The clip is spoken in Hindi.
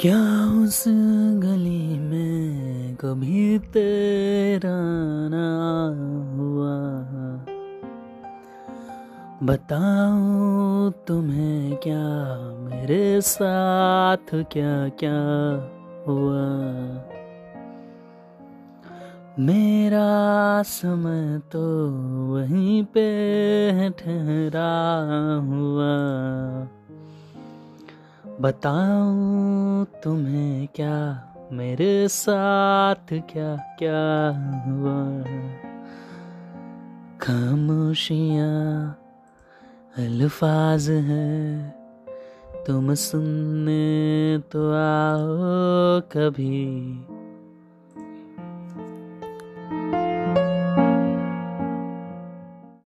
क्या उस गली में कभी तेरा ना हुआ? बताओ तुम्हें क्या, मेरे साथ क्या क्या हुआ? मेरा समय तो वहीं पे ठहरा हुआ। बताऊँ तुम्हें क्या? मेरे साथ क्या क्या हुआ? खामोशियाँ, अल्फाज है। तुम सुनने तो आओ कभी।